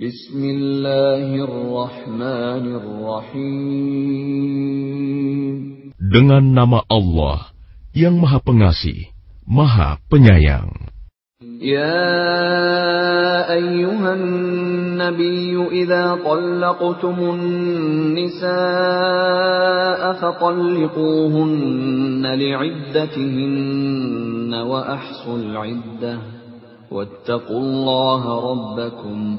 Bismillahirrahmanirrahim. Dengan nama Allah yang Maha Pengasih, Maha Penyayang. يا أيها النبي إذا طلقتم النساء فطلقوهن لعدتهن وأحصوا العدة واتقوا الله ربكم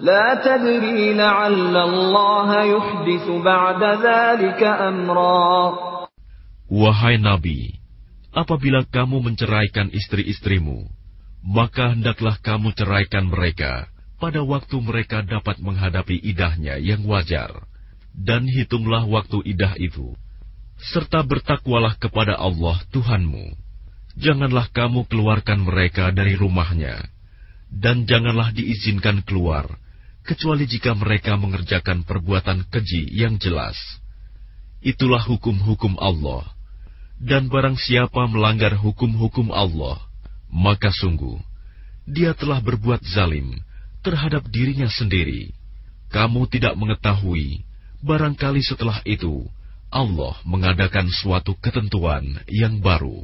لا تدري لعل الله يحدث بعد ذلك أمرا Wahai Nabi, apabila kamu menceraikan istri-istrimu, maka hendaklah kamu ceraikan mereka pada waktu mereka dapat menghadapi idahnya yang wajar, dan hitunglah waktu idah itu, serta bertakwalah kepada Allah Tuhanmu. Janganlah kamu keluarkan mereka dari rumahnya, dan janganlah diizinkan keluar, kecuali jika mereka mengerjakan perbuatan keji yang jelas. Itulah hukum-hukum Allah dan barang siapa melanggar hukum-hukum Allah, maka sungguh dia telah berbuat zalim terhadap dirinya sendiri. Kamu tidak mengetahui, barangkali setelah itu Allah mengadakan suatu ketentuan yang baru.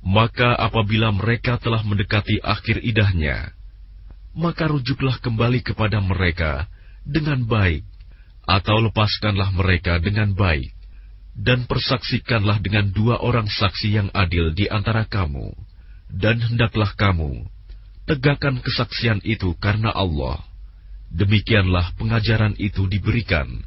maka apabila mereka telah mendekati akhir idahnya, maka rujuklah kembali kepada mereka dengan baik, atau lepaskanlah mereka dengan baik, dan persaksikanlah dengan dua orang saksi yang adil di antara kamu, dan hendaklah kamu tegakkan kesaksian itu karena Allah. Demikianlah pengajaran itu diberikan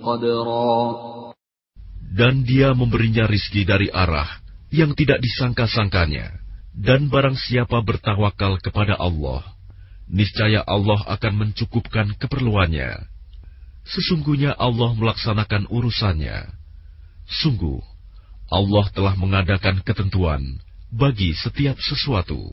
شيء dan dia memberinya rizki dari arah yang tidak disangka-sangkanya. Dan barang siapa bertawakal kepada Allah, niscaya Allah akan mencukupkan keperluannya. Sesungguhnya Allah melaksanakan urusannya. Sungguh, Allah telah mengadakan ketentuan bagi setiap sesuatu.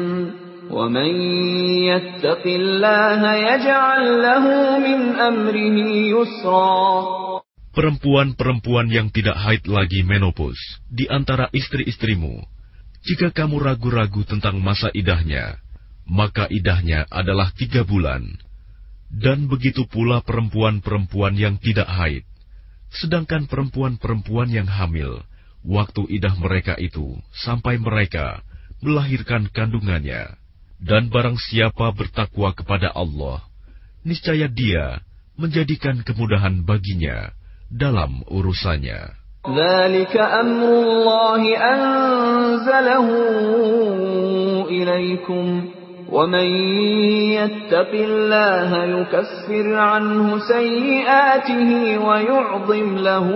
Perempuan-perempuan yang tidak haid lagi menopause di antara istri-istrimu, jika kamu ragu-ragu tentang masa idahnya, maka idahnya adalah tiga bulan. Dan begitu pula perempuan-perempuan yang tidak haid. Sedangkan perempuan-perempuan yang hamil, waktu idah mereka itu sampai mereka melahirkan kandungannya. Dan barang siapa bertakwa kepada Allah, niscaya dia menjadikan kemudahan baginya dalam urusannya. ومن يتق الله يكفر عنه سيئاته ويعظم له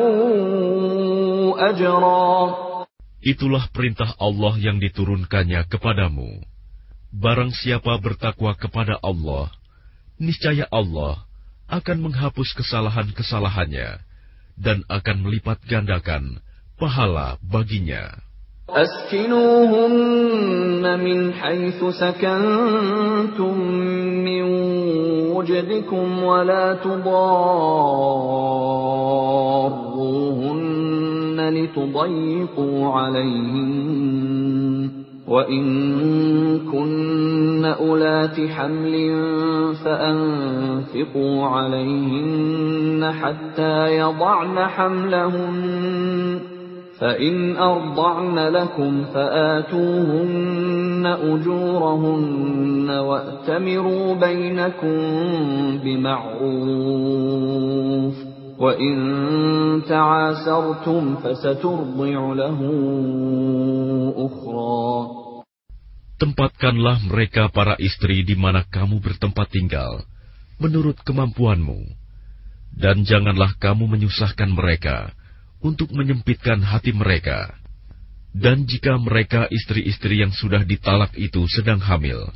أجرا Itulah perintah Allah yang diturunkannya kepadamu. Barang siapa bertakwa kepada Allah, niscaya Allah akan menghapus kesalahan-kesalahannya dan akan melipat gandakan pahala baginya. أسكنوهن من حيث سكنتم من وجدكم ولا تضاروهن لتضيقوا عليهن وإن كن أولات حمل فأنفقوا عليهن حتى يضعن حملهن فإن أرضعن لكم فآتوهن أجورهن وأتمروا بينكم بمعروف وإن تعاسرتم فسترضع له أخرى Tempatkanlah mereka para istri di mana kamu bertempat tinggal, menurut kemampuanmu, dan janganlah kamu menyusahkan mereka, untuk menyempitkan hati mereka. Dan jika mereka istri-istri yang sudah ditalak itu sedang hamil,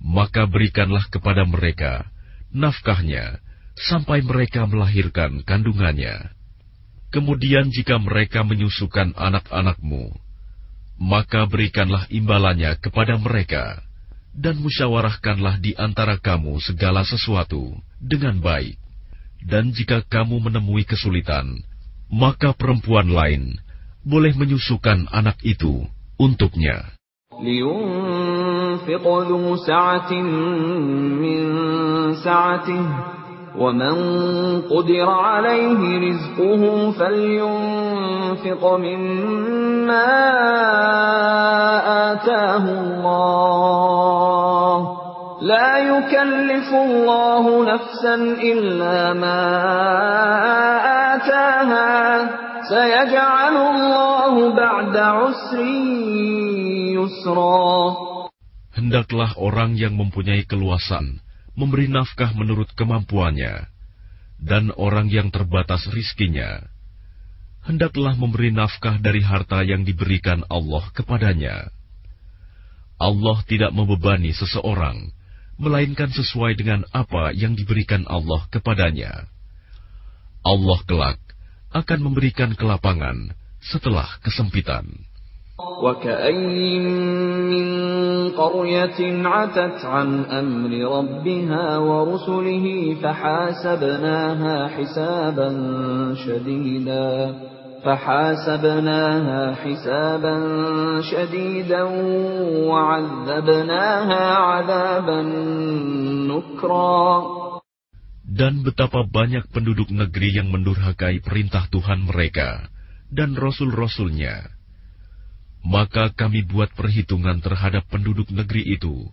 maka berikanlah kepada mereka nafkahnya sampai mereka melahirkan kandungannya. Kemudian jika mereka menyusukan anak-anakmu, maka berikanlah imbalannya kepada mereka, dan musyawarahkanlah di antara kamu segala sesuatu dengan baik. Dan jika kamu menemui kesulitan, maka perempuan lain boleh menyusukan anak itu untuknya. لينفق ذو سعة من سعته ومن قدر عليه رزقه فلينفق مما آتاه الله. لا يكلف الله نفسا إلا ما آتاها. سيجعل الله بعد عسر يسرا. Hendaklah orang yang mempunyai keluasan memberi nafkah menurut kemampuannya, dan orang yang terbatas rizkinya, hendaklah memberi nafkah dari harta yang diberikan Allah kepadanya. Allah tidak membebani seseorang melainkan sesuai dengan apa yang diberikan Allah kepadanya. Allah kelak akan memberikan kelapangan setelah kesempitan. وكأين من قرية عتت عن أمر ربها ورسله فحاسبناها حسابا شديدا فحاسبناها حسابا شديدا وعذبناها عذابا نكرا Dan betapa banyak penduduk negeri yang mendurhakai perintah Tuhan mereka dan Rasul-Rasulnya. maka kami buat perhitungan terhadap penduduk negeri itu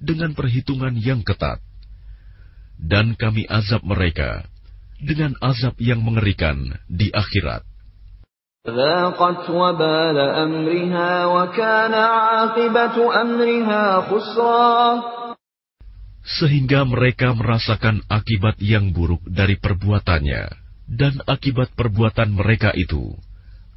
dengan perhitungan yang ketat, dan kami azab mereka dengan azab yang mengerikan di akhirat. Sehingga mereka merasakan akibat yang buruk dari perbuatannya, dan akibat perbuatan mereka itu.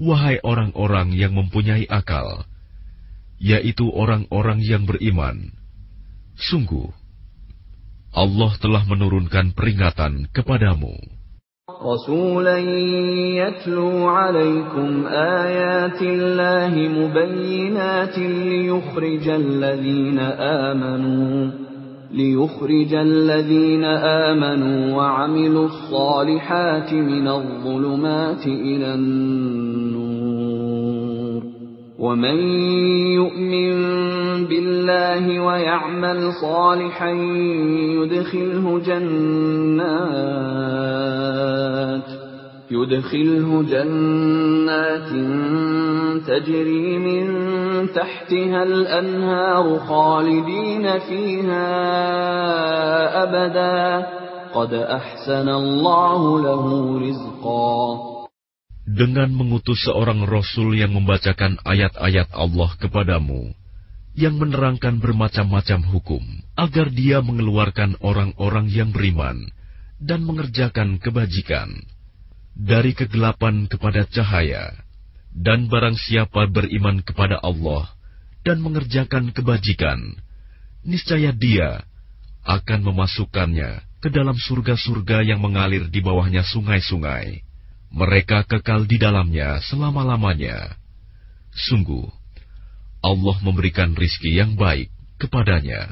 wahai orang-orang yang mempunyai akal, yaitu orang-orang yang beriman. Sungguh, Allah telah menurunkan peringatan kepadamu. رسولا يتلو عليكم آيات الله مبينات ليخرج الذين آمنوا ليخرج الذين آمنوا وعملوا الصالحات من الظلمات إلى النور. ومن يؤمن بالله الله ويعمل صالحا يدخله جنات يدخله جنات تجري من تحتها الأنهار خالدين فيها أبدا قد أحسن الله له رزقا dengan mengutus seorang rasul yang membacakan ayat-ayat Allah kepadamu, yang menerangkan bermacam-macam hukum, agar dia mengeluarkan orang-orang yang beriman dan mengerjakan kebajikan dari kegelapan kepada cahaya, dan barang siapa beriman kepada Allah dan mengerjakan kebajikan, niscaya dia akan memasukkannya ke dalam surga-surga yang mengalir di bawahnya sungai-sungai mereka kekal di dalamnya selama-lamanya. Sungguh, Allah memberikan rizki yang baik kepadanya.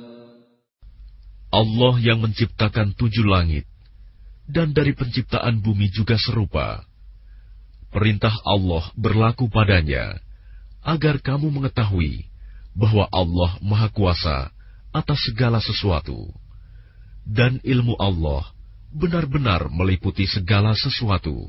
Allah yang menciptakan tujuh langit dan dari penciptaan bumi juga serupa. Perintah Allah berlaku padanya agar kamu mengetahui bahwa Allah Maha Kuasa atas segala sesuatu, dan ilmu Allah benar-benar meliputi segala sesuatu.